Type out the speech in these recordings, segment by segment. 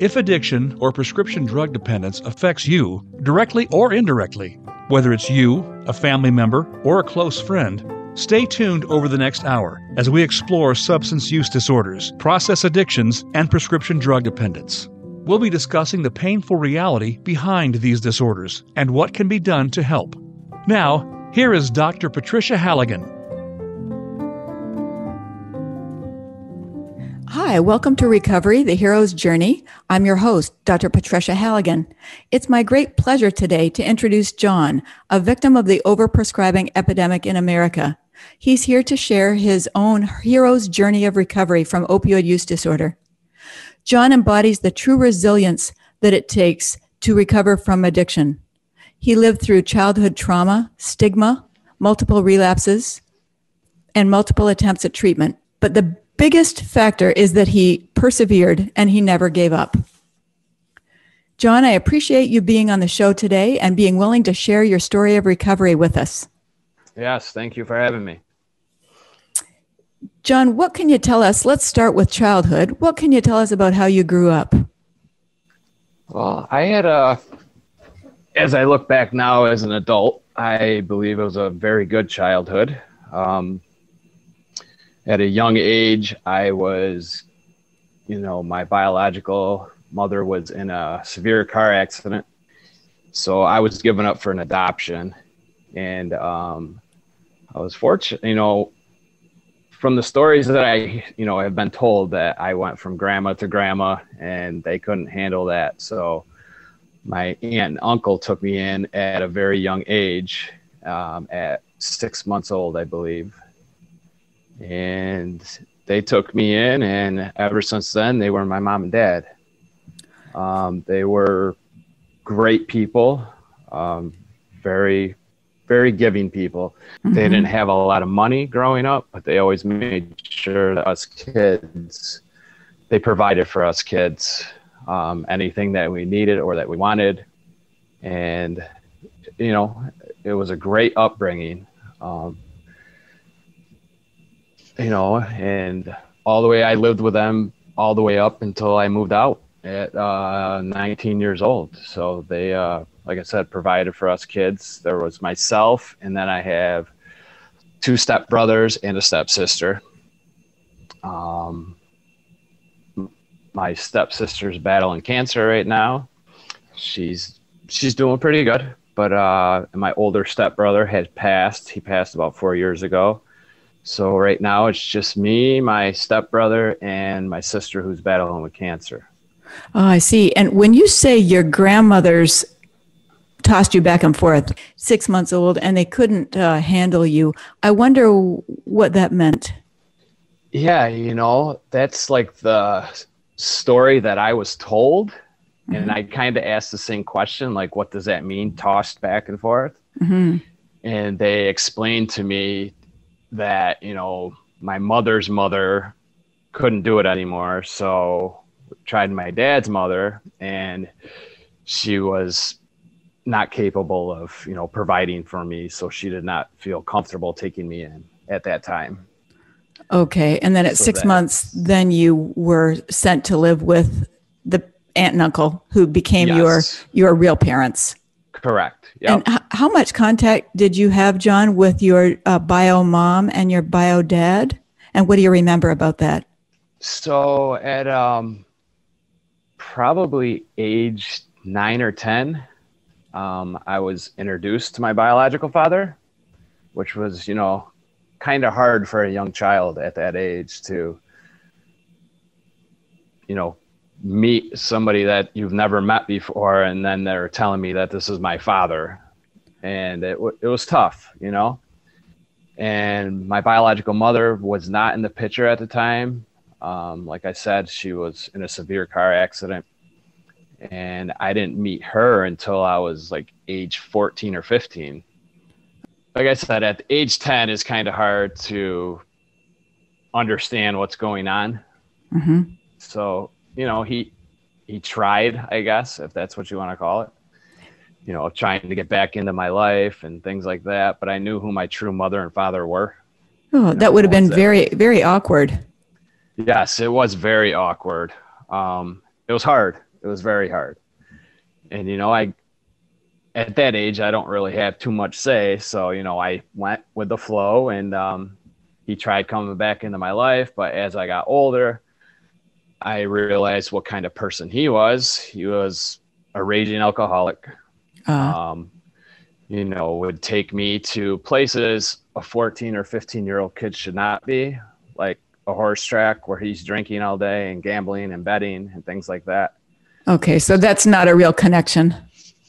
If addiction or prescription drug dependence affects you, directly or indirectly, whether it's you, a family member, or a close friend, stay tuned over the next hour as we explore substance use disorders, process addictions, and prescription drug dependence. We'll be discussing the painful reality behind these disorders and what can be done to help. Now, here is Dr. Patricia Halligan. Hi, welcome to Recovery, the Hero's Journey. I'm your host, Dr. Patricia Halligan. It's my great pleasure today to introduce John, a victim of the overprescribing epidemic in America. He's here to share his own hero's journey of recovery from opioid use disorder. John embodies the true resilience that it takes to recover from addiction. He lived through childhood trauma, stigma, multiple relapses, and multiple attempts at treatment. But the biggest factor is that he persevered and he never gave up. John, I appreciate you being on the show today and being willing to share your story of recovery with us. Yes, thank you for having me. John, what can you tell us? Let's start with childhood. What can you tell us about how you grew up? Well, I had a, as I look back now as an adult, I believe it was a very good childhood. Um, at a young age, I was, you know, my biological mother was in a severe car accident. So I was given up for an adoption. And um, I was fortunate, you know, from the stories that I, you know, have been told that I went from grandma to grandma and they couldn't handle that. So my aunt and uncle took me in at a very young age, um, at six months old, I believe and they took me in and ever since then they were my mom and dad. Um, they were great people um, very very giving people. Mm-hmm. they didn't have a lot of money growing up but they always made sure that us kids they provided for us kids um, anything that we needed or that we wanted. And you know it was a great upbringing. Um, you know, and all the way I lived with them all the way up until I moved out at uh, 19 years old. So they, uh, like I said, provided for us kids. There was myself, and then I have two step brothers and a stepsister. Um, my stepsister's battling cancer right now. She's she's doing pretty good, but uh, my older stepbrother had passed. He passed about four years ago, so right now it's just me, my stepbrother, and my sister who's battling with cancer. Oh, I see. And when you say your grandmother's tossed you back and forth, six months old, and they couldn't uh, handle you, I wonder what that meant. Yeah, you know, that's like the story that I was told. Mm-hmm. And I kind of asked the same question, like, what does that mean, tossed back and forth? Mm-hmm. And they explained to me that you know my mother's mother couldn't do it anymore. So tried my dad's mother and she was not capable of you know providing for me. So she did not feel comfortable taking me in at that time. Okay. And then at so six that, months then you were sent to live with the aunt and uncle who became yes. your your real parents. Correct. Yep. And h- how much contact did you have, John, with your uh, bio mom and your bio dad? And what do you remember about that? So at um, probably age nine or 10, um, I was introduced to my biological father, which was, you know, kind of hard for a young child at that age to, you know, meet somebody that you've never met before and then they're telling me that this is my father and it, it was tough you know and my biological mother was not in the picture at the time um, like i said she was in a severe car accident and I didn't meet her until I was like age 14 or 15. Like I said, at age 10 is kind of hard to understand what's going on. Mm-hmm. So, you know, he he tried, I guess, if that's what you want to call it. You know, trying to get back into my life and things like that. But I knew who my true mother and father were. Oh, that would have been very, very awkward. Yes, it was very awkward. Um, it was hard. It was very hard. And, you know, I, at that age, I don't really have too much say. So, you know, I went with the flow and um, he tried coming back into my life. But as I got older, I realized what kind of person he was. He was a raging alcoholic. Uh-huh. Um, you know, would take me to places a 14 or 15 year old kid should not be, like a horse track where he's drinking all day and gambling and betting and things like that. Okay, so that's not a real connection.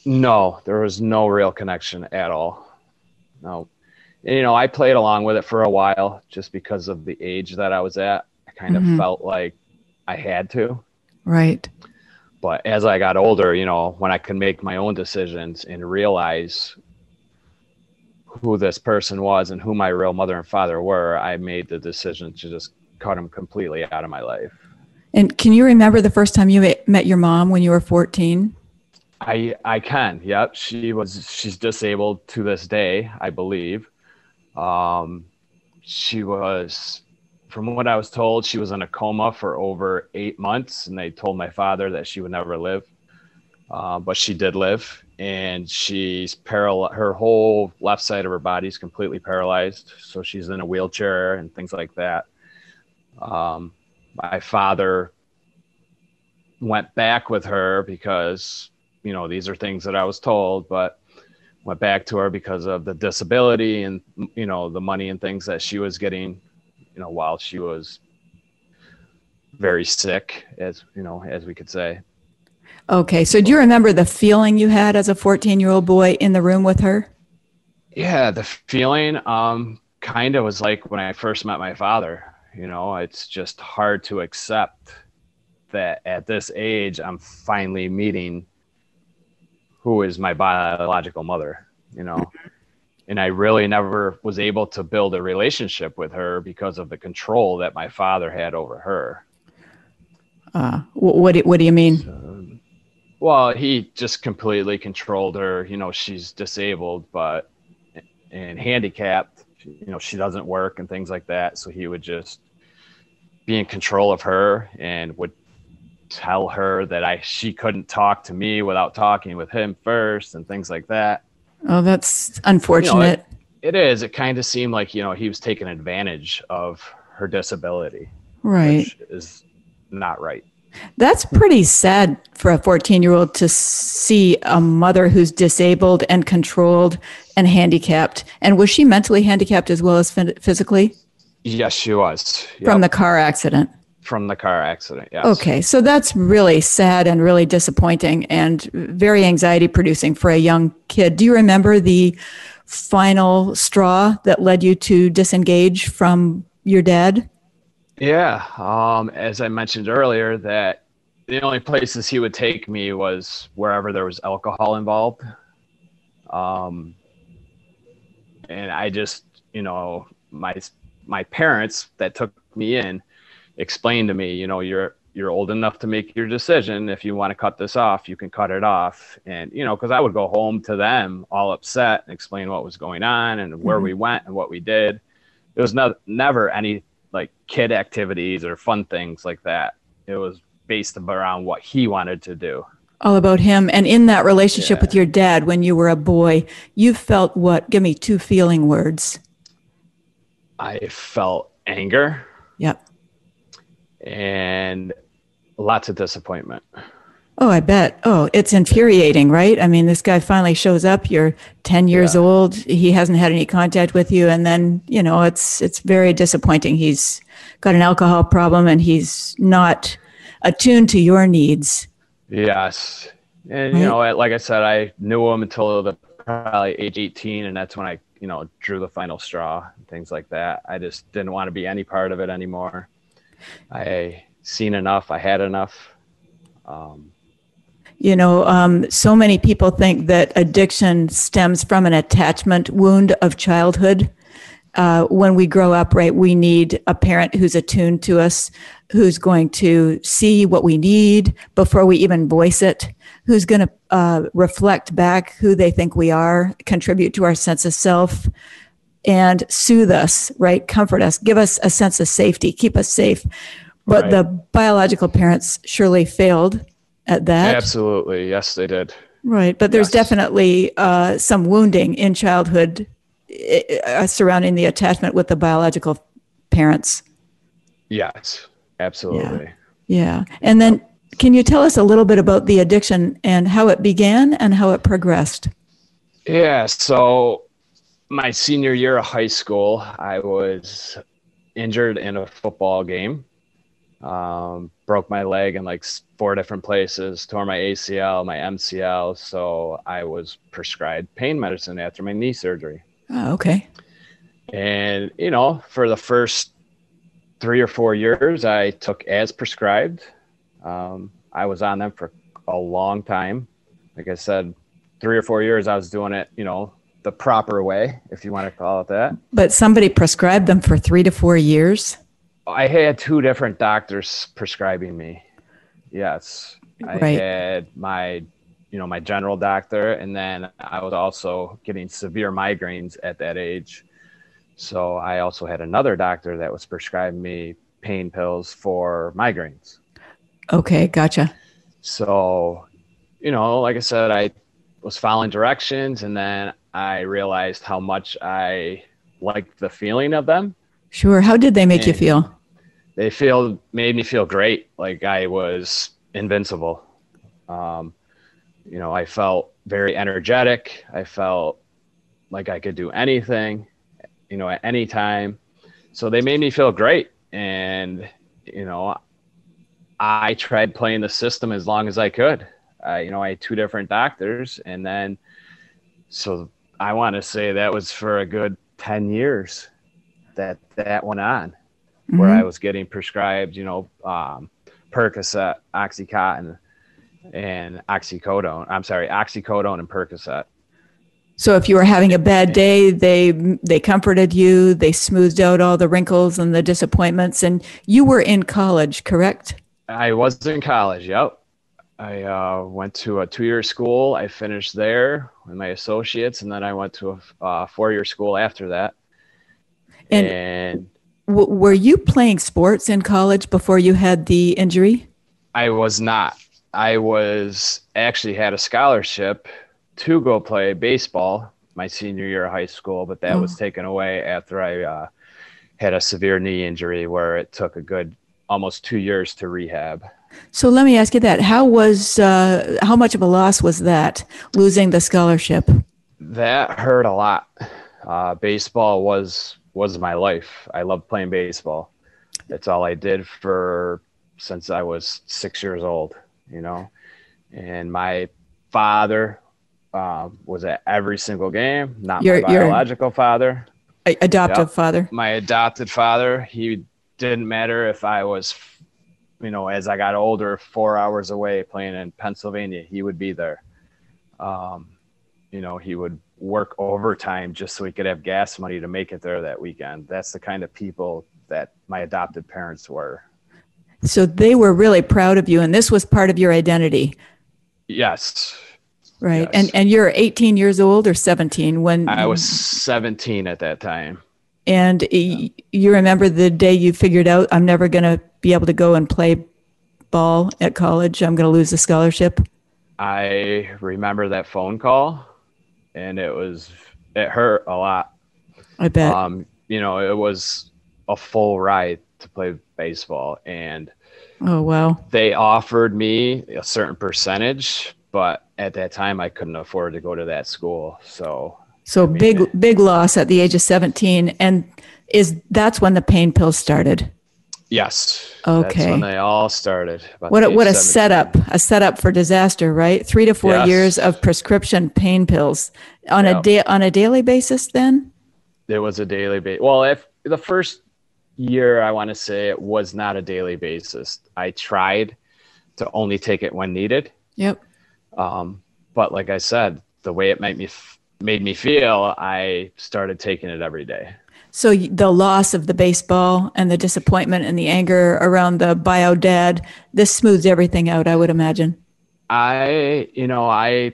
No, there was no real connection at all. No. And, you know, I played along with it for a while just because of the age that I was at. I kind of mm-hmm. felt like I had to. Right. But as I got older, you know, when I could make my own decisions and realize who this person was and who my real mother and father were, I made the decision to just cut them completely out of my life. And can you remember the first time you met your mom when you were 14? I I can. Yep, she was she's disabled to this day, I believe. Um she was from what I was told, she was in a coma for over 8 months and they told my father that she would never live. Uh, but she did live and she's paralyzed her whole left side of her body is completely paralyzed so she's in a wheelchair and things like that um, my father went back with her because you know these are things that i was told but went back to her because of the disability and you know the money and things that she was getting you know while she was very sick as you know as we could say Okay. So do you remember the feeling you had as a 14 year old boy in the room with her? Yeah, the feeling um, kind of was like when I first met my father. You know, it's just hard to accept that at this age I'm finally meeting who is my biological mother, you know. And I really never was able to build a relationship with her because of the control that my father had over her. Uh, what, what do you mean? So, well, he just completely controlled her. You know, she's disabled, but and handicapped. You know, she doesn't work and things like that. So he would just be in control of her and would tell her that I she couldn't talk to me without talking with him first and things like that. Oh, that's unfortunate. You know, it, it is. It kind of seemed like you know he was taking advantage of her disability, right? is not right. That's pretty sad for a 14 year old to see a mother who's disabled and controlled and handicapped. And was she mentally handicapped as well as physically? Yes, she was. Yep. From the car accident. From the car accident, yes. Okay, so that's really sad and really disappointing and very anxiety producing for a young kid. Do you remember the final straw that led you to disengage from your dad? Yeah, um, as I mentioned earlier, that the only places he would take me was wherever there was alcohol involved. Um, and I just, you know, my my parents that took me in explained to me, you know, you're you're old enough to make your decision. If you want to cut this off, you can cut it off. And you know, because I would go home to them all upset and explain what was going on and where mm-hmm. we went and what we did. It was no, never any like kid activities or fun things like that. It was based around what he wanted to do. All about him. And in that relationship yeah. with your dad when you were a boy, you felt what? Give me two feeling words. I felt anger. Yep. And lots of disappointment. Oh, I bet. Oh, it's infuriating, right? I mean, this guy finally shows up. You're 10 years yeah. old. He hasn't had any contact with you. And then, you know, it's, it's very disappointing. He's got an alcohol problem and he's not attuned to your needs. Yes. And, right? you know, like I said, I knew him until the probably age 18. And that's when I, you know, drew the final straw and things like that. I just didn't want to be any part of it anymore. I seen enough. I had enough. Um, You know, um, so many people think that addiction stems from an attachment wound of childhood. Uh, when we grow up, right, we need a parent who's attuned to us, who's going to see what we need before we even voice it, who's going to uh, reflect back who they think we are, contribute to our sense of self, and soothe us, right? Comfort us, give us a sense of safety, keep us safe. But right. the biological parents surely failed at that. Absolutely. Yes, they did. Right. But there's yes. definitely uh, some wounding in childhood uh, surrounding the attachment with the biological parents. Yes, absolutely. Yeah. yeah. And then can you tell us a little bit about the addiction and how it began and how it progressed? Yeah. So my senior year of high school, I was injured in a football game. Um, broke my leg in like four different places, tore my ACL, my MCL. So I was prescribed pain medicine after my knee surgery. Oh, okay. And, you know, for the first three or four years, I took as prescribed. Um, I was on them for a long time. Like I said, three or four years, I was doing it, you know, the proper way, if you want to call it that. But somebody prescribed them for three to four years? I had two different doctors prescribing me. Yes. I right. had my, you know, my general doctor, and then I was also getting severe migraines at that age. So I also had another doctor that was prescribing me pain pills for migraines. Okay, gotcha. So, you know, like I said, I was following directions and then I realized how much I liked the feeling of them. Sure. How did they make and you feel? They feel made me feel great, like I was invincible. Um, you know, I felt very energetic. I felt like I could do anything, you know, at any time. So they made me feel great. And, you know, I tried playing the system as long as I could. Uh, you know, I had two different doctors, and then so I want to say that was for a good 10 years that that went on mm-hmm. where I was getting prescribed, you know, um, Percocet, Oxycontin, and oxycodone. I'm sorry, oxycodone and Percocet. So if you were having a bad day, they they comforted you, they smoothed out all the wrinkles and the disappointments, and you were in college, correct? I was in college. Yep. I uh, went to a two-year school. I finished there with my associates, and then I went to a uh, four-year school after that. And, and w- were you playing sports in college before you had the injury? I was not. I was actually had a scholarship to go play baseball my senior year of high school, but that oh. was taken away after I uh, had a severe knee injury where it took a good almost two years to rehab. So let me ask you that: How was uh, how much of a loss was that losing the scholarship? That hurt a lot. Uh, baseball was was my life. I loved playing baseball. It's all I did for since I was six years old. You know, and my father uh, was at every single game. Not your, my biological father. Adoptive yep. father. My adopted father. He didn't matter if I was, you know, as I got older, four hours away playing in Pennsylvania, he would be there. Um, you know, he would work overtime just so he could have gas money to make it there that weekend. That's the kind of people that my adopted parents were. So they were really proud of you, and this was part of your identity. Yes. Right. Yes. And and you're 18 years old or 17 when I was 17 at that time. And you remember the day you figured out, I'm never going to be able to go and play ball at college. I'm going to lose the scholarship. I remember that phone call, and it was it hurt a lot. I bet. Um, you know, it was a full ride to play baseball, and oh wow, they offered me a certain percentage, but at that time I couldn't afford to go to that school, so so big, big loss at the age of 17. And is that's when the pain pills started? Yes. Okay. That's when they all started. What a, what a setup, a setup for disaster, right? Three to four yes. years of prescription pain pills on a day, on a daily basis then? There was a daily basis. Well, if the first year, I want to say it was not a daily basis. I tried to only take it when needed. Yep. Um, but like I said, the way it made me f- made me feel, I started taking it every day. So the loss of the baseball and the disappointment and the anger around the bio dad, this smooths everything out, I would imagine. I, you know, I,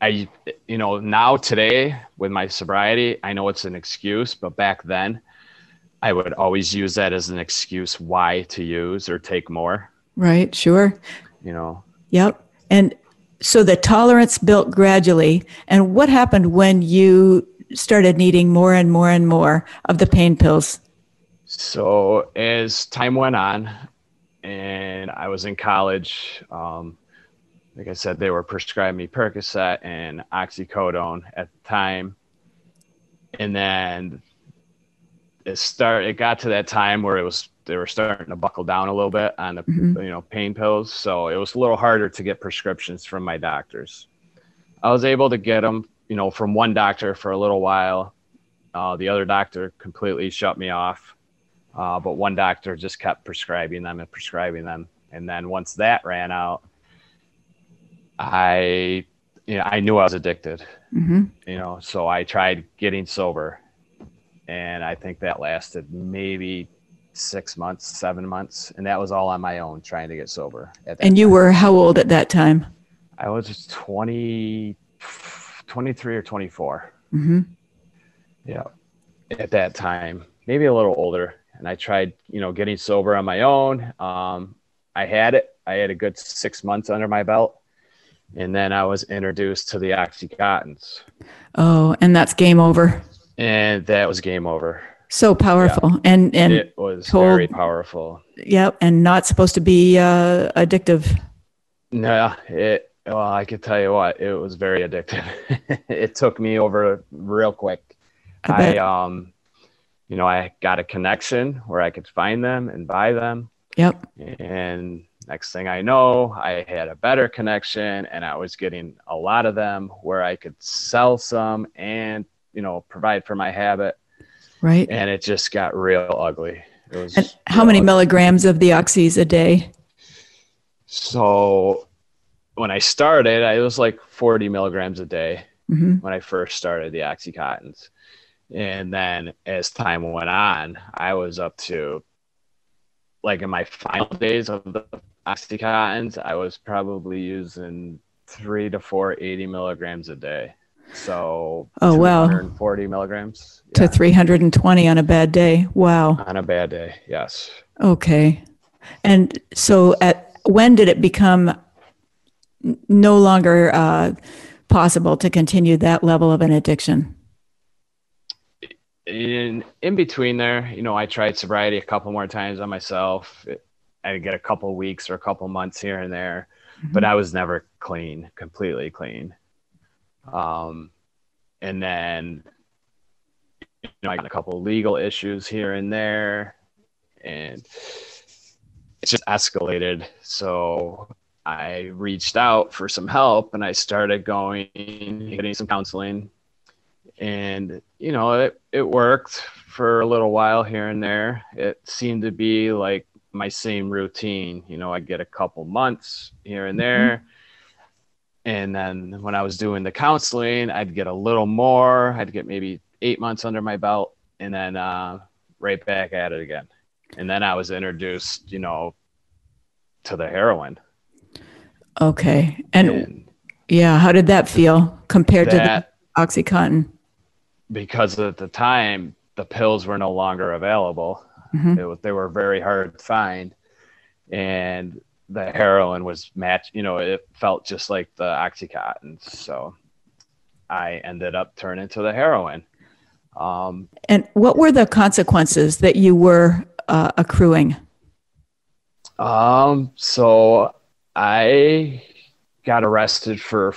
I, you know, now today with my sobriety, I know it's an excuse, but back then, I would always use that as an excuse why to use or take more. Right. Sure. You know. Yep. And so the tolerance built gradually. And what happened when you started needing more and more and more of the pain pills? So as time went on, and I was in college, um, like I said, they were prescribing me Percocet and oxycodone at the time, and then it start. It got to that time where it was they were starting to buckle down a little bit on the mm-hmm. you know pain pills, so it was a little harder to get prescriptions from my doctors. I was able to get them you know, from one doctor for a little while. Uh, the other doctor completely shut me off. Uh, but one doctor just kept prescribing them and prescribing them. And then once that ran out, I, you know, I knew I was addicted, mm-hmm. you know, so I tried getting sober. And I think that lasted maybe six months, seven months. And that was all on my own trying to get sober. and you time. were how old at that time? I was 20, 23 or 24. Mm-hmm. Yeah. At that time, maybe a little older. And I tried, you know, getting sober on my own. Um, I had it. I had a good six months under my belt. And then I was introduced to the Oxycontins. Oh, and that's game over. And that was game over. So powerful. Yeah. And and it was told, very powerful. Yep. And not supposed to be uh, addictive. No, it well, I could tell you what, it was very addictive. it took me over real quick. I, I, um you know, I got a connection where I could find them and buy them. Yep. And next thing I know, I had a better connection and I was getting a lot of them where I could sell some and, you know, provide for my habit. Right. And it just got real ugly. It was and how many ugly. milligrams of the oxys a day? So when I started, I was like 40 milligrams a day mm-hmm. when I first started the Oxycontins. And then as time went on, I was up to like in my final days of the Oxycontins, I was probably using three to four 80 milligrams a day. So oh wow, 40 milligrams yeah. to 320 on a bad day. Wow, on a bad day, yes. Okay, and so at when did it become no longer uh, possible to continue that level of an addiction? In in between there, you know, I tried sobriety a couple more times on myself. I get a couple weeks or a couple months here and there, mm-hmm. but I was never clean, completely clean. Um, and then you know, I got a couple legal issues here and there, and it just escalated. So I reached out for some help and I started going, getting some counseling. And, you know, it, it worked for a little while here and there. It seemed to be like my same routine. You know, I'd get a couple months here and there. Mm-hmm. And then when I was doing the counseling, I'd get a little more. I'd get maybe eight months under my belt and then uh, right back at it again. And then I was introduced, you know, to the heroin Okay. And, and yeah, how did that feel compared that, to the Oxycontin? Because at the time, the pills were no longer available. Mm-hmm. Was, they were very hard to find. And the heroin was matched, you know, it felt just like the Oxycontin. So I ended up turning to the heroin. Um, and what were the consequences that you were uh, accruing? Um, so I got arrested for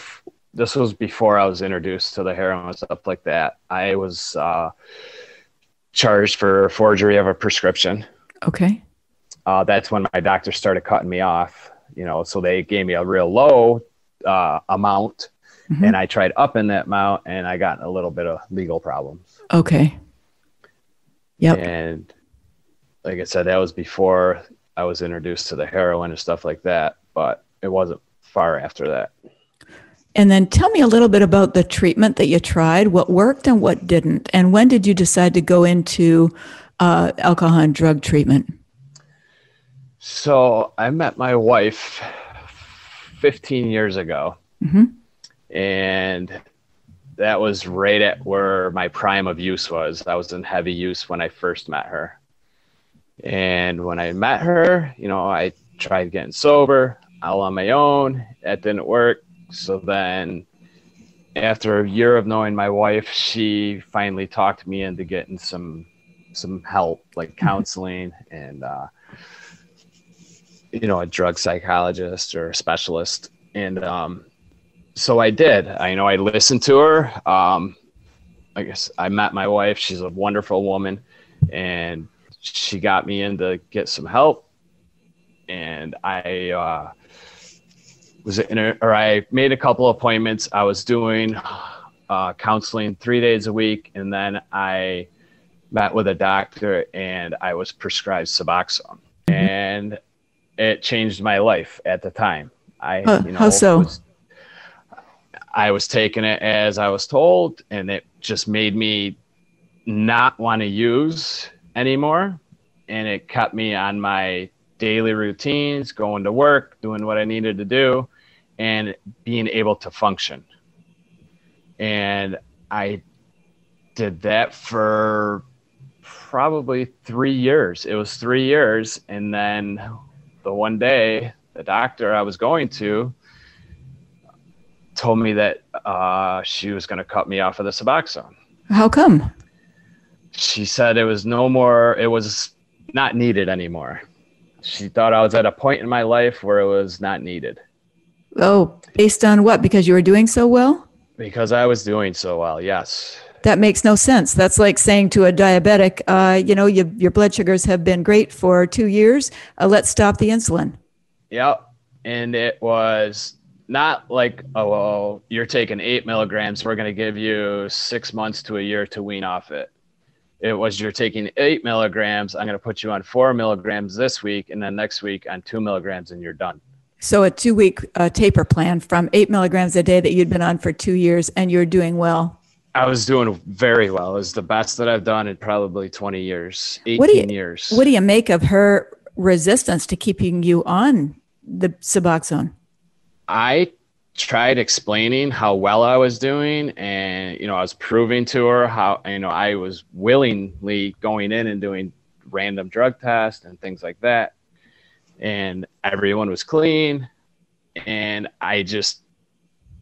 this was before I was introduced to the heroin and stuff like that. I was uh, charged for forgery of a prescription. Okay. Uh, that's when my doctor started cutting me off. You know, so they gave me a real low uh, amount, mm-hmm. and I tried upping that amount, and I got a little bit of legal problems. Okay. Yep. And like I said, that was before I was introduced to the heroin and stuff like that but it wasn't far after that. And then tell me a little bit about the treatment that you tried, what worked and what didn't. And when did you decide to go into uh, alcohol and drug treatment? So I met my wife 15 years ago. Mm-hmm. And that was right at where my prime of use was. I was in heavy use when I first met her. And when I met her, you know, I tried getting sober all on my own. That didn't work. So then, after a year of knowing my wife, she finally talked me into getting some some help, like mm-hmm. counseling and uh, you know a drug psychologist or a specialist. And um, so I did. I you know I listened to her. Um, I guess I met my wife. She's a wonderful woman, and she got me in to get some help. And I uh, was in a, or I made a couple appointments. I was doing uh, counseling three days a week, and then I met with a doctor and I was prescribed Suboxone, mm-hmm. and it changed my life at the time. I, uh, you know, how so? Was, I was taking it as I was told, and it just made me not want to use anymore. And it kept me on my daily routines, going to work, doing what I needed to do, and being able to function. And I did that for probably three years. It was three years. And then the one day, the doctor I was going to told me that uh, she was going to cut me off of the Suboxone. How come? She said it was no more, it was not needed anymore. She thought I was at a point in my life where it was not needed. Oh, based on what? Because you were doing so well? Because I was doing so well, yes. That makes no sense. That's like saying to a diabetic, uh, you know, you, your blood sugars have been great for two years. Uh, let's stop the insulin. Yep. And it was not like, oh, well, you're taking eight milligrams. We're going to give you six months to a year to wean off it. It was you're taking eight milligrams. I'm going to put you on four milligrams this week, and then next week on two milligrams, and you're done. So, a two week uh, taper plan from eight milligrams a day that you'd been on for two years, and you're doing well. I was doing very well. It was the best that I've done in probably 20 years, 18 what do you, years. What do you make of her resistance to keeping you on the Suboxone? I tried explaining how well I was doing and you know I was proving to her how you know I was willingly going in and doing random drug tests and things like that and everyone was clean and I just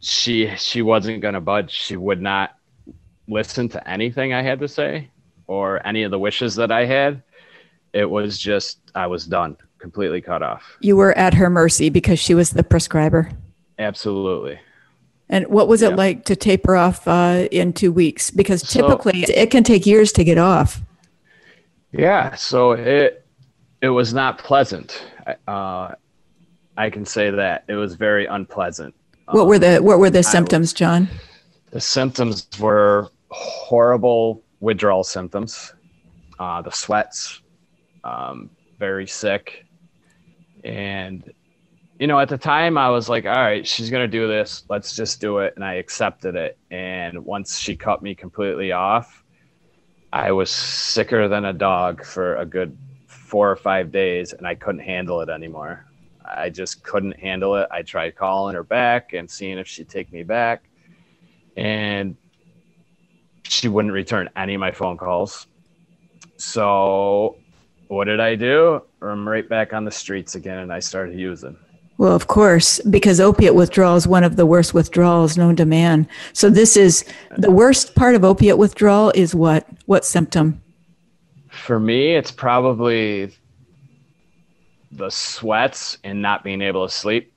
she she wasn't going to budge she would not listen to anything I had to say or any of the wishes that I had it was just I was done completely cut off. You were at her mercy because she was the prescriber. Absolutely. And what was it yeah. like to taper off uh, in two weeks? Because typically so, it can take years to get off. Yeah, so it it was not pleasant. Uh, I can say that it was very unpleasant. What um, were the What were the symptoms, John? The symptoms were horrible withdrawal symptoms, uh, the sweats, um, very sick, and you know, at the time I was like, all right, she's going to do this. Let's just do it. And I accepted it. And once she cut me completely off, I was sicker than a dog for a good four or five days and I couldn't handle it anymore. I just couldn't handle it. I tried calling her back and seeing if she'd take me back. And she wouldn't return any of my phone calls. So what did I do? I'm right back on the streets again and I started using. Well, of course, because opiate withdrawal is one of the worst withdrawals known to man. So this is the worst part of opiate withdrawal is what? What symptom? For me, it's probably the sweats and not being able to sleep.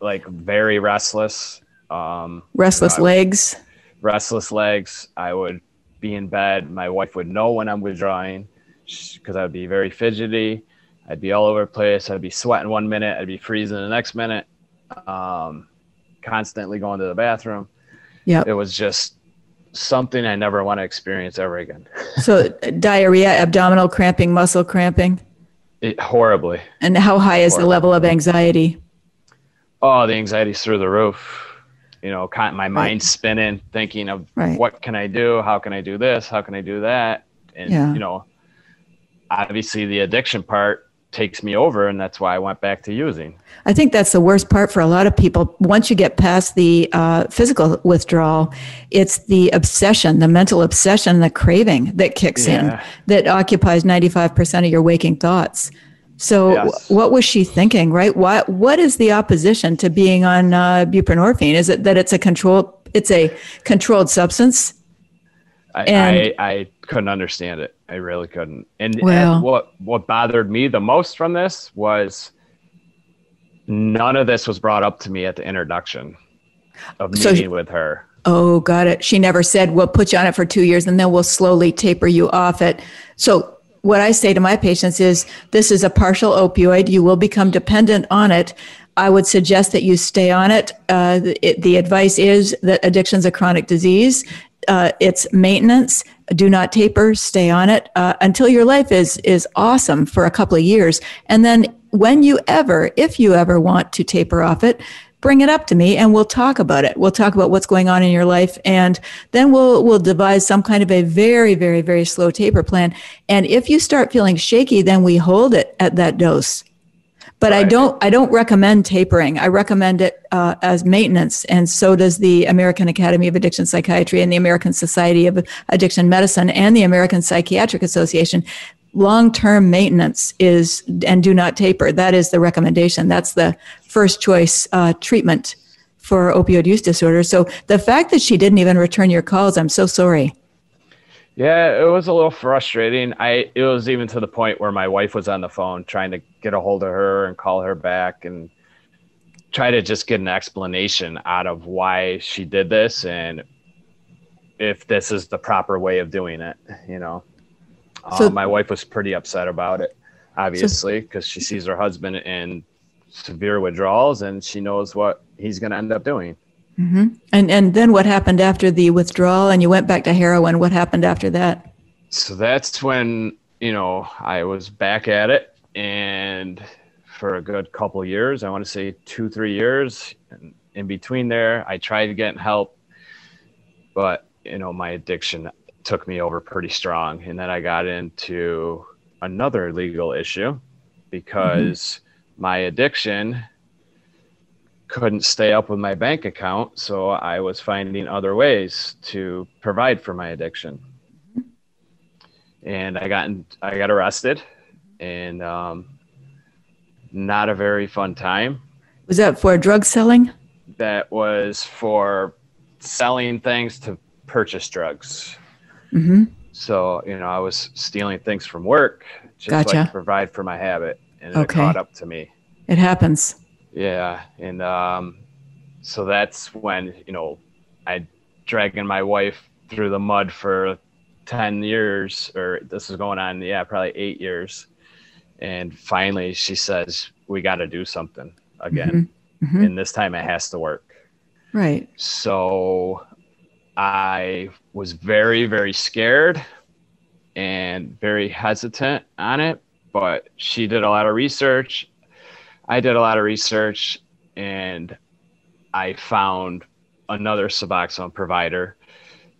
Like very restless. Um, restless you know, legs. Restless legs. I would be in bed. My wife would know when I'm withdrawing because I would be very fidgety I'd be all over the place. I'd be sweating one minute, I'd be freezing the next minute, um, constantly going to the bathroom. Yeah, it was just something I never want to experience ever again. so diarrhea, abdominal cramping, muscle cramping. It, horribly. And how high is horribly. the level of anxiety? oh, the anxiety's through the roof. You know, kind my mind spinning, thinking of Right. what can I do? How can I do this? How can I do that? And Yeah. you know, obviously the addiction part takes me over, and that's why I went back to using. I think that's the worst part for a lot of people. Once you get past the uh, physical withdrawal, it's the obsession, the mental obsession, the craving that kicks in that occupies 95% of your waking thoughts. So, Yes. what was she thinking, right? What What is the opposition to being on uh, buprenorphine? Is it that it's a controlled it's a controlled substance? I, And- I, I couldn't understand it. I really couldn't. And, and Well- what what bothered me the most from this was none of this was brought up to me at the introduction of So- meeting with her. Oh, got it. She never said, we'll put you on it for two years and then we'll slowly taper you off it. So, what I say to my patients is this is a partial opioid. You will become dependent on it. I would suggest that you stay on it. Uh, the, it, the advice is that addiction is a chronic disease. Uh, it's maintenance. Do not taper. Stay on it uh, until your life is is awesome for a couple of years, and then when you ever, if you ever want to taper off it, bring it up to me and we'll talk about it. We'll talk about what's going on in your life and then we'll we'll devise some kind of a very very very slow taper plan. And if you start feeling shaky, then we hold it at that dose. But I don't I don't recommend tapering. I recommend it uh, as maintenance and so does the American Academy of Addiction Psychiatry and the American Society of Addiction Medicine and the American Psychiatric Association long-term maintenance is and do not taper that is the recommendation that's the first choice uh, treatment for opioid use disorder so the fact that she didn't even return your calls i'm so sorry Yeah, it was a little frustrating. I it was even to the point where my wife was on the phone trying to get a hold of her and call her back and try to just get an explanation out of why she did this and if this is the proper way of doing it, you know. So- uh, my wife was pretty upset about it, obviously, because she sees her husband in severe withdrawals and she knows what he's going to end up doing. and and then what happened after the withdrawal? And you went back to heroin. What happened after that? So that's when you know i was back at it and for a good couple years i want to say two three years and in between there i tried getting help but you know my addiction took me over pretty strong and then i got into another legal issue because my addiction couldn't stay up with my bank account so i was finding other ways to provide for my addiction and I got in, I got arrested, and um, not a very fun time. was that for drug selling That was for selling things to purchase drugs. Hmm So you know, I was stealing things from work just so I could provide for my habit, and Okay. it caught up to me. it happens Yeah, and um, so that's when you know I dragging my wife through the mud for ten years, or this is going on, yeah, probably eight years, and finally she says we got to do something again, Mhm. and this time it has to work. right So I was very, very scared and very hesitant on it. But she did a lot of research. I did a lot of research and I found another Suboxone provider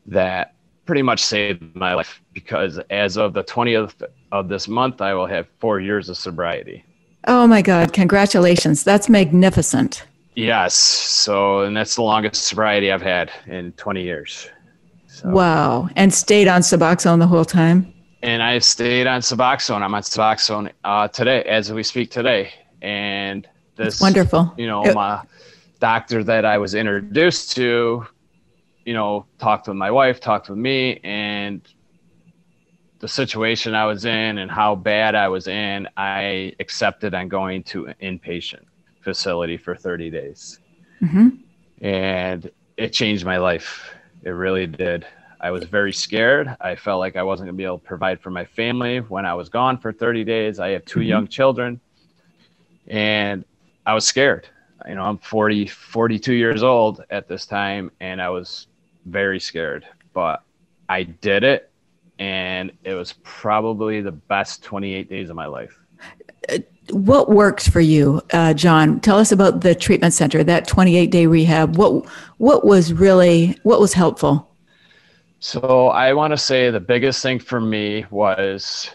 that pretty much saved my life because as of the 20th of this month, I will have four years of sobriety. oh my god congratulations that's magnificent Yes. So, and that's the longest sobriety I've had in 20 years. So, wow and stayed on suboxone the whole time and I stayed on Suboxone. I'm on Suboxone uh, today, as we speak today. And this, wonderful you know, It- my doctor that I was introduced to, you know, talked with my wife, talked with me, and the situation I was in and how bad I was in, I accepted on going to inpatient facility for 30 days. Mhm. And it changed my life. It really did. I was very scared. I felt like I wasn't going to be able to provide for my family when I was gone for 30 days. I have 2 Mhm. young children and I was scared. You know, I'm 40, 42 years old at this time and I was very scared, but I did it and it was probably the best 28 days of my life. What works for you, uh, John? Tell us about the treatment center, that 28 day rehab. What what was really what was helpful? So I want to say the biggest thing for me was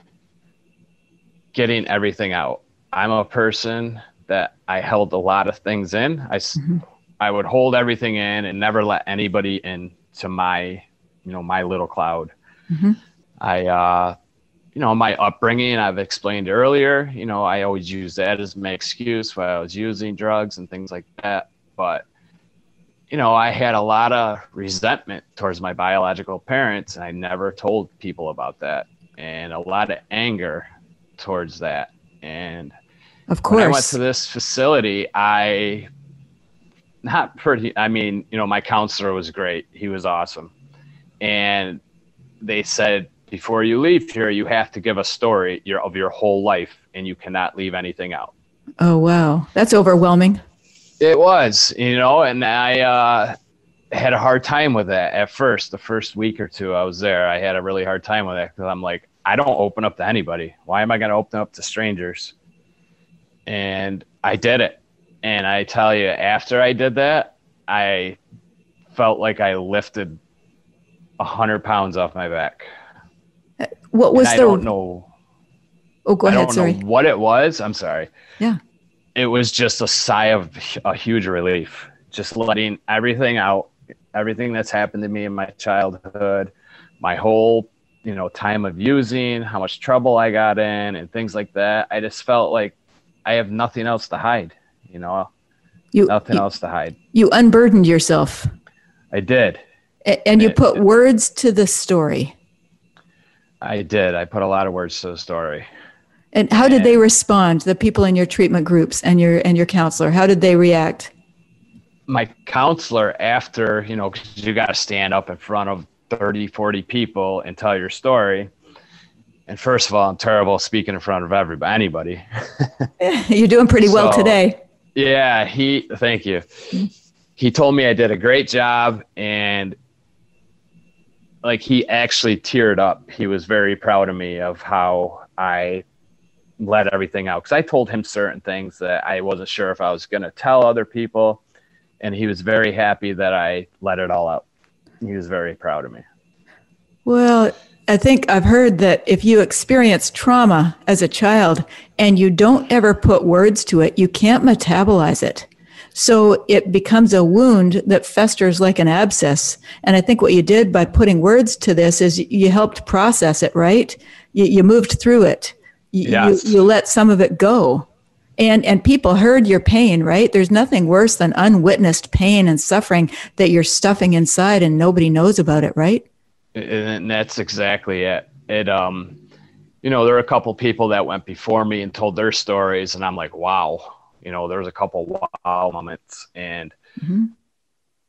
getting everything out. I'm a person that I held a lot of things in. I mm-hmm. I would hold everything in and never let anybody into my you know my little cloud. Mm-hmm. I uh, you know, my upbringing, I've explained earlier, you know, I always use that as my excuse while I was using drugs and things like that. But, you know, I had a lot of resentment towards my biological parents, and I never told people about that, and a lot of anger towards that. And of course, when I went to this facility, I not pretty, I mean, you know, my counselor was great, he was awesome. And they said, before you leave here, you have to give a story your, of your whole life, and you cannot leave anything out. Oh wow, that's overwhelming. It was, you know, and I uh, had a hard time with that at first. The first week or two I was there, I had a really hard time with it because I'm like, I don't open up to anybody. Why am I going to open up to strangers? And I did it, and I tell you, after I did that, I felt like I lifted a hundred pounds off my back. What was and the? I don't know. Oh, go ahead. Sorry. what it was. I'm sorry. Yeah. It was just a sigh of a huge relief. Just letting everything out, everything that's happened to me in my childhood, my whole, you know, time of using, how much trouble I got in, and things like that. I just felt like I have nothing else to hide. You know, you nothing you, else to hide. You unburdened yourself. I did. A- and you put words to the story. I did. I put a lot of words to the story. And how did and, they respond? The people in your treatment groups and your and your counselor. How did they react? My counselor, after you know, because you got to stand up in front of 30, 40 people and tell your story. And first of all, I'm terrible speaking in front of everybody, anybody. You're doing pretty well so, today. Yeah, he. Thank you. Mm-hmm. He told me I did a great job, and like he actually teared up. He was very proud of me of how I let everything out because I told him certain things that I wasn't sure if I was going to tell other people, and he was very happy that I let it all out. He was very proud of me. Well, I think I've heard that if you experience trauma as a child and you don't ever put words to it, you can't metabolize it. So it becomes a wound that festers like an abscess. And I think what you did by putting words to this is you helped process it, right? You, you moved through it. You, yes. you, you let some of it go. And, and people heard your pain, right? There's nothing worse than unwitnessed pain and suffering that you're stuffing inside and nobody knows about it, right? And that's exactly it. It, um, you know, there are a couple people that went before me and told their stories, and I'm like, wow, you know, there was a couple wow moments. And mm-hmm.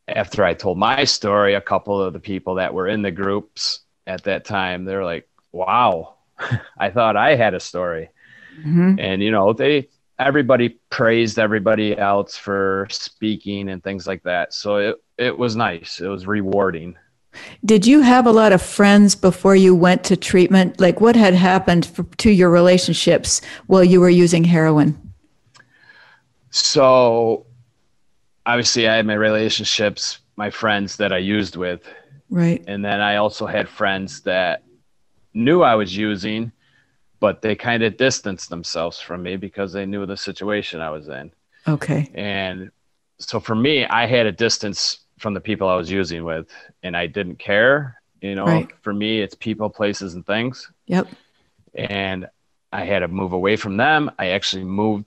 after I told my story, a couple of the people that were in the groups at that time, they're like, wow, I thought I had a story. Mm-hmm. And, you know, they, everybody praised everybody else for speaking and things like that. So it, it was nice. It was rewarding. Did you have a lot of friends before you went to treatment? Like what had happened for, to your relationships while you were using heroin? So obviously I had my relationships, my friends that I used with. Right. And then I also had friends that knew I was using, but they kind of distanced themselves from me because they knew the situation I was in. Okay. And so for me, I had a distance from the people I was using with and I didn't care. You know, right. for me, it's people, places, and things. Yep. And I had to move away from them. I actually moved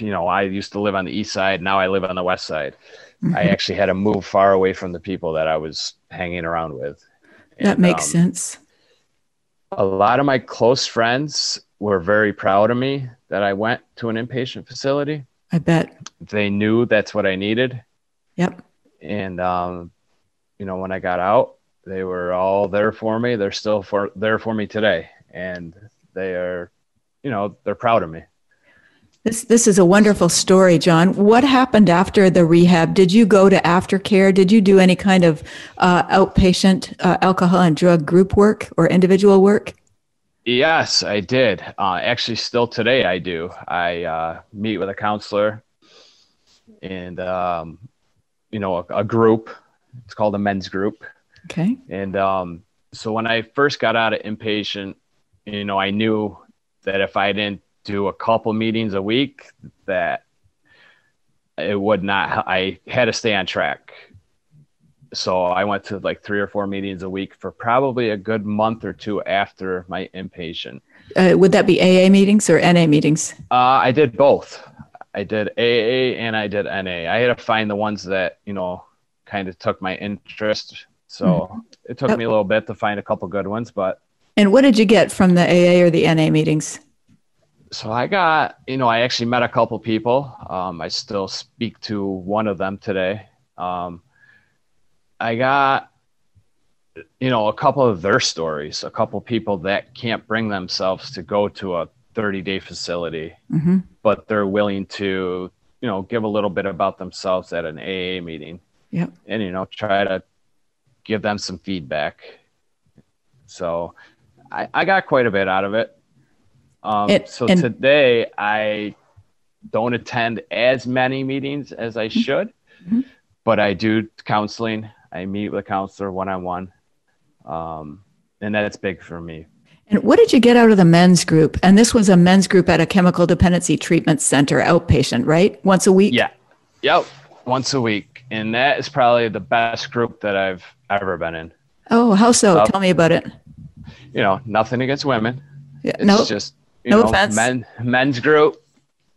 you know, I used to live on the east side. Now I live on the west side. Mm-hmm. I actually had to move far away from the people that I was hanging around with. And, that makes um, sense. A lot of my close friends were very proud of me that I went to an inpatient facility. I bet. They knew that's what I needed. Yep. And, um, you know, when I got out, they were all there for me. They're still for there for me today. And they are, you know, they're proud of me. This this is a wonderful story, John. What happened after the rehab? Did you go to aftercare? Did you do any kind of uh, outpatient uh, alcohol and drug group work or individual work? Yes, I did. Uh, actually, still today, I do. I uh, meet with a counselor and, um, you know, a, a, group. It's called a men's group. Okay. And um, so when I first got out of inpatient, you know, I knew that if I didn't do a couple meetings a week, that it would not, I had to stay on track so I went to like three or four meetings a week for probably a good month or two after my inpatient. Uh, would that be AA meetings or NA meetings? Uh, I did both. I did AA and I did NA. I had to find the ones that you know kind of took my interest. So mm-hmm. it took me a little bit to find a couple good ones, but. And what did you get from the AA or the NA meetings? So I got, you know, I actually met a couple people. Um, I still speak to one of them today. Um, I got you know a couple of their stories, a couple people that can't bring themselves to go to a 30 day facility, mm-hmm. but they're willing to you know give a little bit about themselves at an AA meeting. Yeah, and you know try to give them some feedback. So I, I got quite a bit out of it. Um, it, so and- today I don't attend as many meetings as I mm-hmm. should, mm-hmm. but I do counseling. I meet with a counselor one on one, and that's big for me. And what did you get out of the men's group? And this was a men's group at a chemical dependency treatment center, outpatient, right? Once a week. Yeah. Yep. Once a week, and that is probably the best group that I've ever been in. Oh, how so? Uh, Tell me about it. You know, nothing against women. Yeah, it's no, just you no know, offense. men men's group.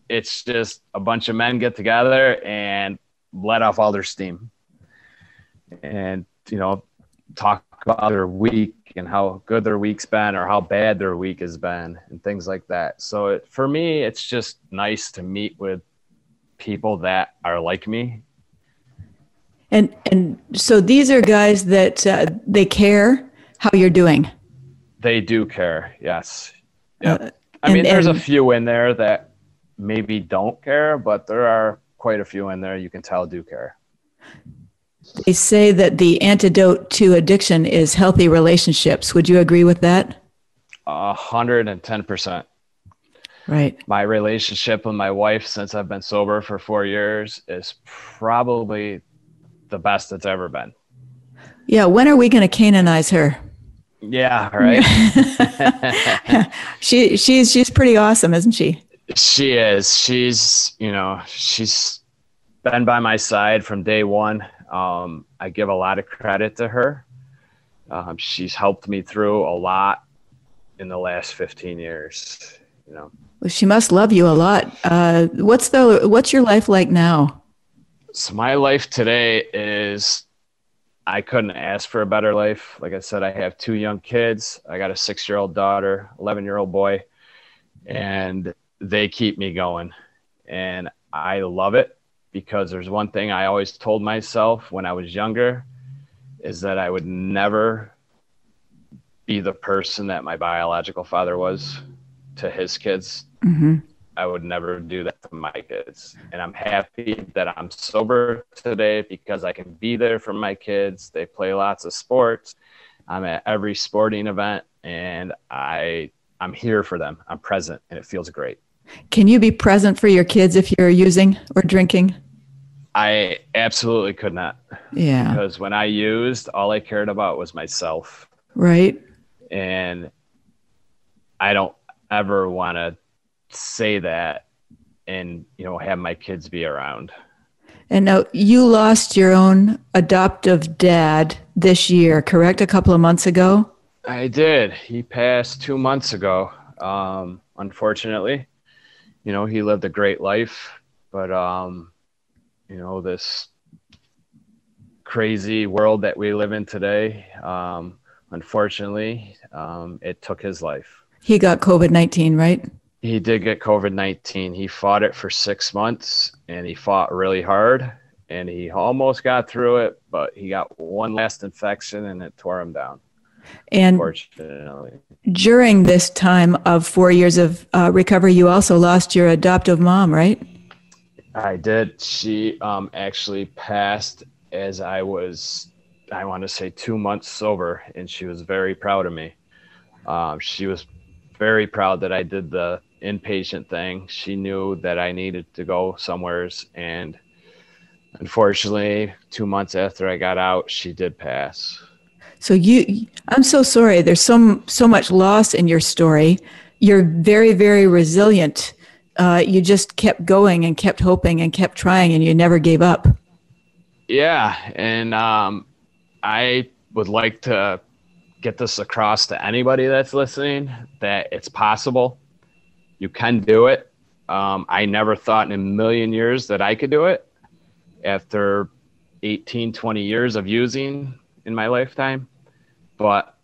It's just a bunch of men get together and let off all their steam and you know talk about their week and how good their week's been or how bad their week has been and things like that. So it, for me, it's just nice to meet with people that are like me. And and so these are guys that uh, they care how you're doing. They do care. Yes. Yeah. Uh, I mean, there's and, a few in there that maybe don't care, but there are quite a few in there you can tell do care. They say that the antidote to addiction is healthy relationships. Would you agree with that? A hundred and ten percent. Right. My relationship with my wife since I've been sober for four years is probably the best it's ever been. Yeah. When are we going to canonize her? Yeah. Right. she she's she's pretty awesome, isn't she? She is. She's you know she's been by my side from day one. Um, I give a lot of credit to her. Um, she's helped me through a lot in the last 15 years. You know. Well, she must love you a lot. Uh, what's the What's your life like now? So my life today is I couldn't ask for a better life. Like I said, I have two young kids. I got a six year old daughter, 11 year old boy, and they keep me going. And I love it because there's one thing I always told myself when I was younger is that I would never be the person that my biological father was to his kids. Mm-hmm. I would never do that to my kids. And I'm happy that I'm sober today because I can be there for my kids. They play lots of sports. I'm at every sporting event and I I'm here for them. I'm present and it feels great. Can you be present for your kids if you're using or drinking? I absolutely could not. Yeah. Because when I used, all I cared about was myself. Right. And I don't ever want to say that and, you know, have my kids be around. And now you lost your own adoptive dad this year, correct? A couple of months ago? I did. He passed two months ago. Um, unfortunately, you know, he lived a great life, but um, you know this crazy world that we live in today um, unfortunately um, it took his life he got covid-19 right he did get covid-19 he fought it for six months and he fought really hard and he almost got through it but he got one last infection and it tore him down and unfortunately during this time of four years of uh, recovery you also lost your adoptive mom right I did. She um, actually passed as I was, I want to say, two months sober, and she was very proud of me. Um, she was very proud that I did the inpatient thing. She knew that I needed to go somewheres, and unfortunately, two months after I got out, she did pass. So you, I'm so sorry. There's so so much loss in your story. You're very very resilient. Uh, you just kept going and kept hoping and kept trying, and you never gave up. Yeah, and um, I would like to get this across to anybody that's listening that it's possible. You can do it. Um, I never thought in a million years that I could do it after 18, 20 years of using in my lifetime. But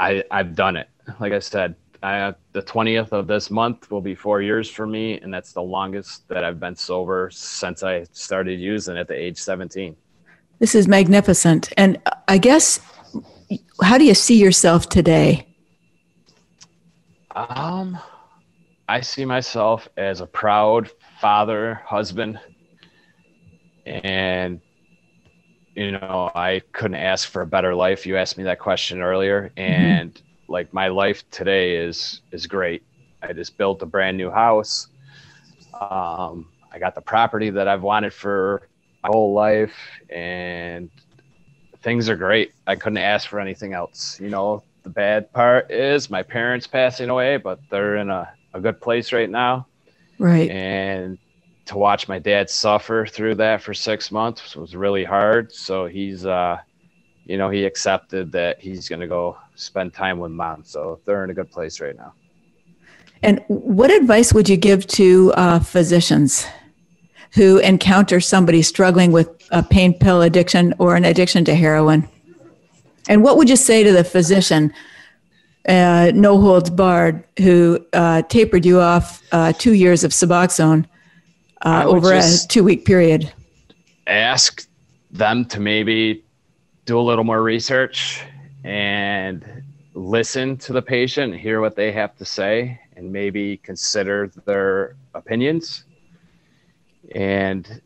I, I've done it. Like I said, I, the 20th of this month will be four years for me. And that's the longest that I've been sober since I started using at the age 17. This is magnificent. And I guess, how do you see yourself today? Um, I see myself as a proud father, husband, and you know, I couldn't ask for a better life. You asked me that question earlier, mm-hmm. and mm-hmm. like my life today is is great. I just built a brand new house. Um, I got the property that I've wanted for my whole life, and things are great. I couldn't ask for anything else. You know, the bad part is my parents passing away, but they're in a a good place right now. Right. And to watch my dad suffer through that for six months was really hard. So he's, uh, you know, he accepted that he's going to go spend time with mom. So they're in a good place right now. And what advice would you give to uh, physicians who encounter somebody struggling with a pain pill addiction or an addiction to heroin? And what would you say to the physician uh, no holds barred, who uh, tapered you off uh, two years of Suboxone uh, over a two week period. Ask them to maybe do a little more research and listen to the patient, hear what they have to say, and maybe consider their opinions. And,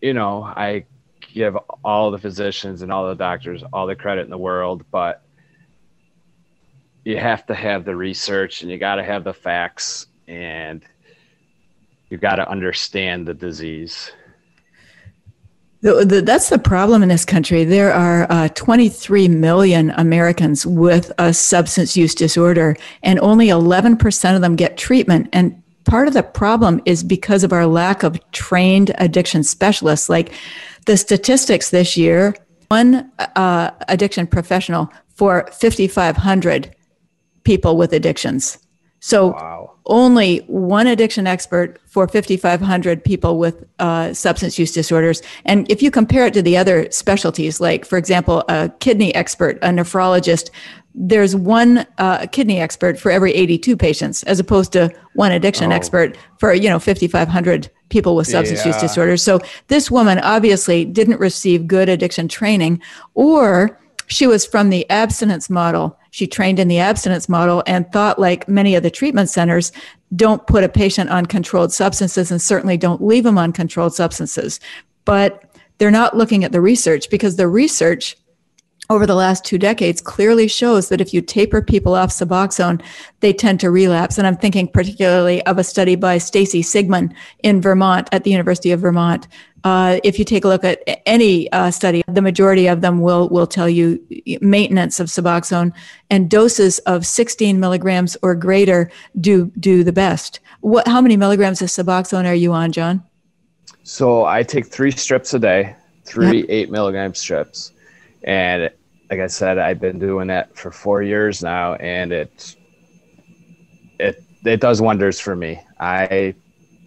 you know, I give all the physicians and all the doctors all the credit in the world, but you have to have the research and you got to have the facts and you got to understand the disease. The, the, that's the problem in this country. There are uh, 23 million Americans with a substance use disorder, and only 11% of them get treatment. And part of the problem is because of our lack of trained addiction specialists. Like the statistics this year, one uh, addiction professional for 5,500 people with addictions. So wow. only one addiction expert for 5,500 people with uh, substance use disorders. And if you compare it to the other specialties, like, for example, a kidney expert, a nephrologist, there's one uh, kidney expert for every 82 patients, as opposed to one addiction oh. expert for, you know, 5,500 people with substance yeah. use disorders. So this woman obviously didn't receive good addiction training or she was from the abstinence model. She trained in the abstinence model and thought, like many of the treatment centers, don't put a patient on controlled substances and certainly don't leave them on controlled substances. But they're not looking at the research because the research over the last two decades clearly shows that if you taper people off Suboxone, they tend to relapse. And I'm thinking particularly of a study by Stacey Sigmon in Vermont at the University of Vermont. Uh, if you take a look at any uh, study, the majority of them will will tell you maintenance of Suboxone and doses of 16 milligrams or greater do do the best. What? How many milligrams of Suboxone are you on, John? So I take three strips a day, three yep. eight milligram strips, and like I said, I've been doing that for four years now, and it it it does wonders for me. I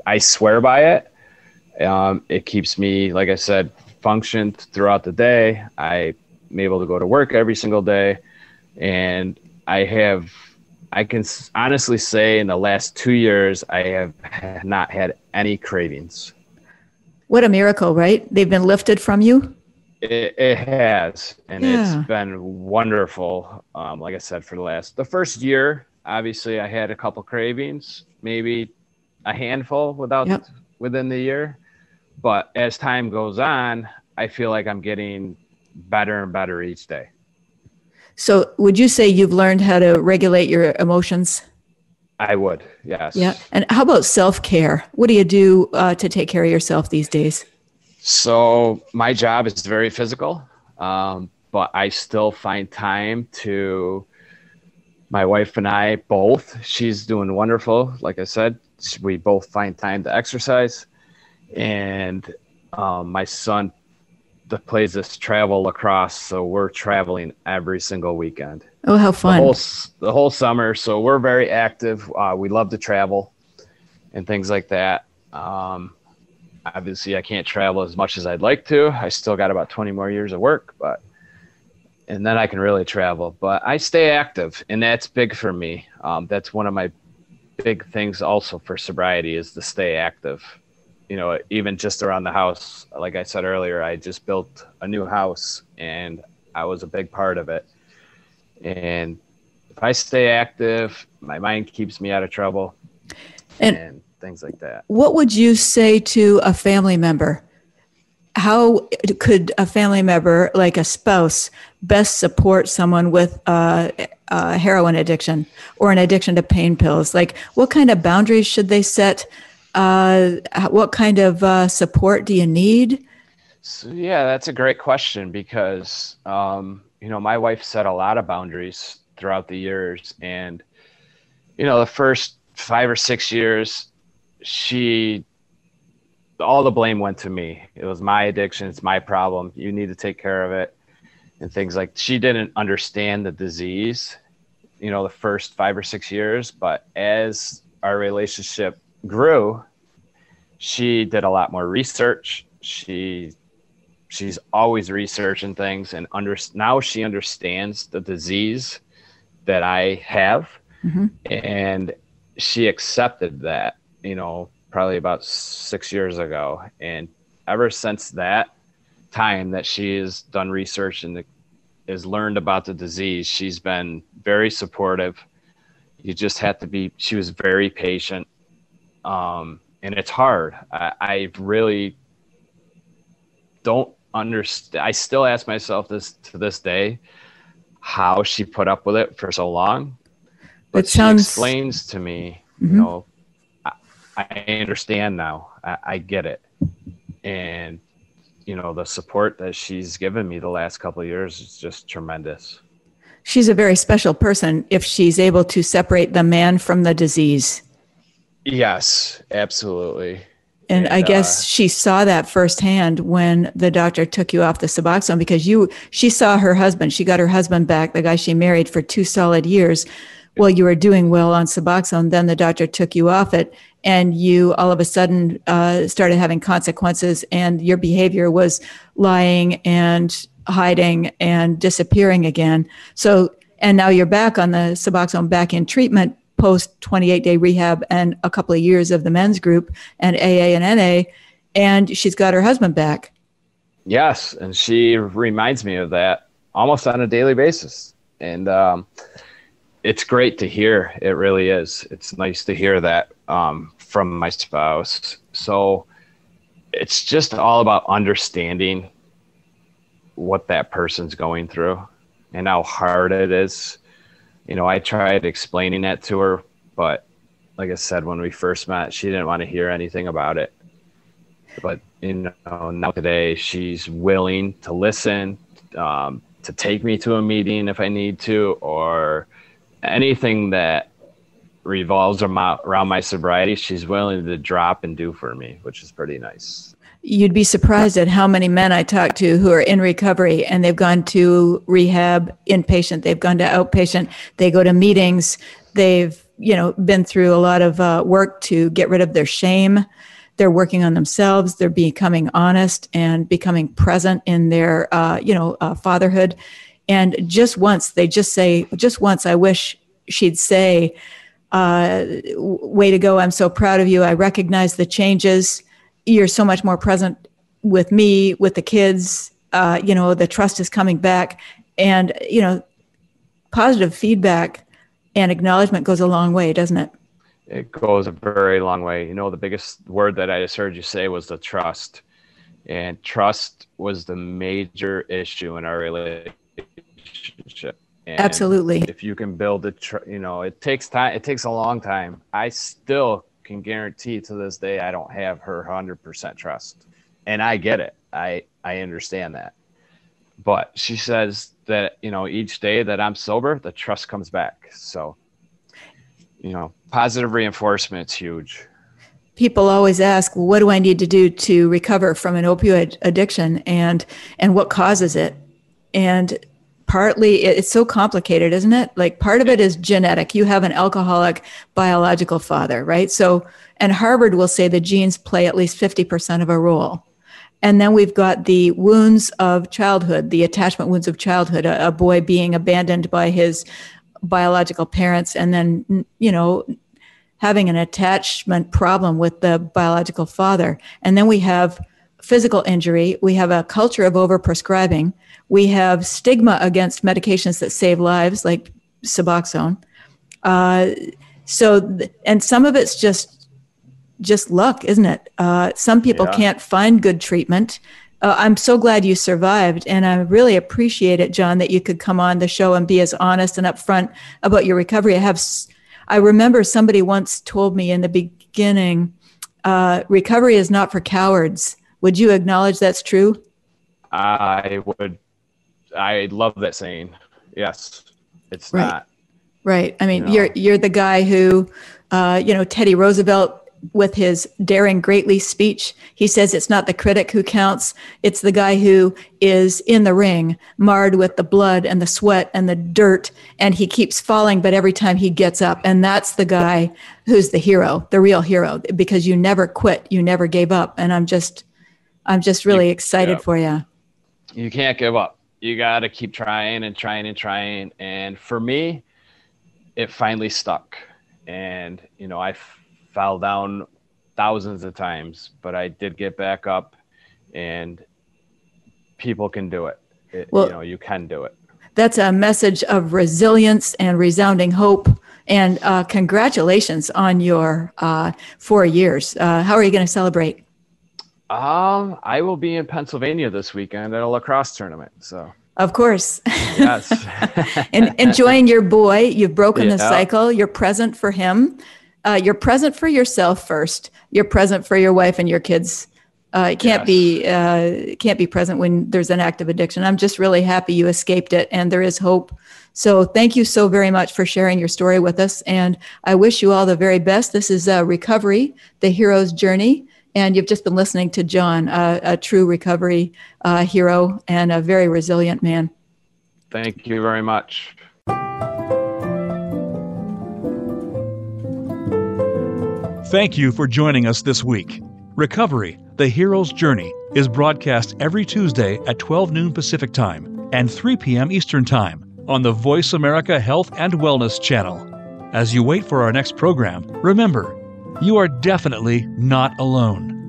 I swear by it. Um, it keeps me, like I said, functioned throughout the day. I'm able to go to work every single day, and I have. I can honestly say in the last two years, I have not had any cravings. What a miracle, right? They've been lifted from you? It, it has, and yeah. it's been wonderful. Um, like I said, for the last the first year, obviously I had a couple cravings, maybe a handful without yep. within the year, but as time goes on, I feel like I'm getting better and better each day. So, would you say you've learned how to regulate your emotions? I would, yes. Yeah. And how about self care? What do you do uh, to take care of yourself these days? So, my job is very physical, um, but I still find time to. My wife and I both, she's doing wonderful. Like I said, we both find time to exercise. And um, my son the plays this travel lacrosse, so we're traveling every single weekend. Oh, how fun! The whole, the whole summer, so we're very active. Uh, we love to travel and things like that. Um, obviously, I can't travel as much as I'd like to. I still got about 20 more years of work, but and then I can really travel. But I stay active, and that's big for me. Um, that's one of my big things also for sobriety is to stay active you know, even just around the house, like I said earlier, I just built a new house and I was a big part of it. And if I stay active, my mind keeps me out of trouble and, and things like that. What would you say to a family member? How could a family member, like a spouse, best support someone with a, a heroin addiction or an addiction to pain pills? Like, what kind of boundaries should they set? Uh, what kind of uh, support do you need? So, yeah, that's a great question because, um, you know, my wife set a lot of boundaries throughout the years. And, you know, the first five or six years, she, all the blame went to me. It was my addiction. It's my problem. You need to take care of it. And things like she didn't understand the disease, you know, the first five or six years. But as our relationship grew, she did a lot more research. She she's always researching things and under now she understands the disease that I have, mm-hmm. and she accepted that. You know, probably about six years ago, and ever since that time that she has done research and has learned about the disease, she's been very supportive. You just have to be. She was very patient um, and it's hard. I, I really don't understand. I still ask myself this to this day how she put up with it for so long. But it sounds... she explains to me, mm-hmm. you know, I, understand now. I, I get it, and you know the support that she's given me the last couple of years is just tremendous. She's a very special person if she's able to separate the man from the disease. Yes, absolutely. And, and I guess uh, she saw that firsthand when the doctor took you off the Suboxone because you she saw her husband. She got her husband back, the guy she married for two solid years. While you were doing well on Suboxone, then the doctor took you off it, and you all of a sudden uh, started having consequences, and your behavior was lying and hiding and disappearing again. So, and now you're back on the Suboxone, back in treatment post 28 day rehab and a couple of years of the men's group and AA and NA, and she's got her husband back. Yes, and she reminds me of that almost on a daily basis, and um, it's great to hear. It really is. It's nice to hear that um, from my spouse. So it's just all about understanding what that person's going through and how hard it is you know, I tried explaining that to her, but like I said, when we first met, she didn't want to hear anything about it. But you know, now today she's willing to listen, um, to take me to a meeting if I need to, or anything that revolves around my sobriety, she's willing to drop and do for me, which is pretty nice you'd be surprised at how many men I talk to who are in recovery and they've gone to rehab inpatient, they've gone to outpatient, they go to meetings, they've you know been through a lot of uh, work to get rid of their shame. They're working on themselves. They're becoming honest and becoming present in their uh, you know uh, fatherhood. And just once they just say, just once, I wish she'd say, uh, "Way to go! I'm so proud of you. I recognize the changes." you're so much more present with me, with the kids. Uh, you know, the trust is coming back, and you know, positive feedback and acknowledgement goes a long way, doesn't it? It goes a very long way. You know, the biggest word that I just heard you say was the trust, and trust was the major issue in our relationship. And Absolutely. If you can build it, tr- you know, it takes time. It takes a long time. I still can guarantee to this day I don't have her 100% trust. And I get it. I I understand that. But she says that, you know, each day that I'm sober, the trust comes back. So, you know, positive reinforcement is huge. People always ask, well, what do I need to do to recover from an opioid addiction and and what causes it? And partly it's so complicated isn't it? Like part of it is genetic. You have an alcoholic biological father right? So and harvard will say the genes play at least 50% of a role. And then we've got the wounds of childhood the attachment wounds of childhood a, a boy being abandoned by his biological parents and then you know having an attachment problem with the biological father. And then we have physical injury. We have a culture of overprescribing we have stigma against medications that save lives, like Suboxone. Uh, so, and some of it's just just luck, isn't it? Uh, some people yeah. can't find good treatment. Uh, I'm so glad you survived, and I really appreciate it, John, that you could come on the show and be as honest and upfront about your recovery. I have, I remember somebody once told me in the beginning, uh, recovery is not for cowards. Would you acknowledge that's true? I would I love that saying. Yes, it's right. not. Right. I mean, you are you're, you're the guy who, uh, you know, Teddy Roosevelt with his daring greatly speech, he says it's not the critic who counts, it's the guy who is in the ring, marred with the blood and the sweat and the dirt, and he keeps falling, but every time he gets up. And that's the guy who's the hero, the real hero, because you never quit, you never gave up. And I'm just, I'm just really excited for you. You can't give up you got to keep trying and trying and trying. And for me, it finally stuck. And, you know, I f- fell down thousands of times, but I did get back up and people can do it. it well, you know, you can do it. That's a message of resilience and resounding hope. And uh, congratulations on your uh, four years. Uh, how are you going to celebrate? Um, I will be in Pennsylvania this weekend at a lacrosse tournament. So of course. Yes. and enjoying your boy. You've broken yeah. the cycle. You're present for him. Uh, you're present for yourself first. You're present for your wife and your kids. Uh, it can't yes. be uh, can't be present when there's an active addiction. I'm just really happy you escaped it, and there is hope. So thank you so very much for sharing your story with us, and I wish you all the very best. This is uh, recovery, the hero's journey. And you've just been listening to John, uh, a true recovery uh, hero and a very resilient man. Thank you very much. Thank you for joining us this week. Recovery, the hero's journey, is broadcast every Tuesday at 12 noon Pacific Time and 3 p.m. Eastern Time on the Voice America Health and Wellness channel. As you wait for our next program, remember, you are definitely not alone.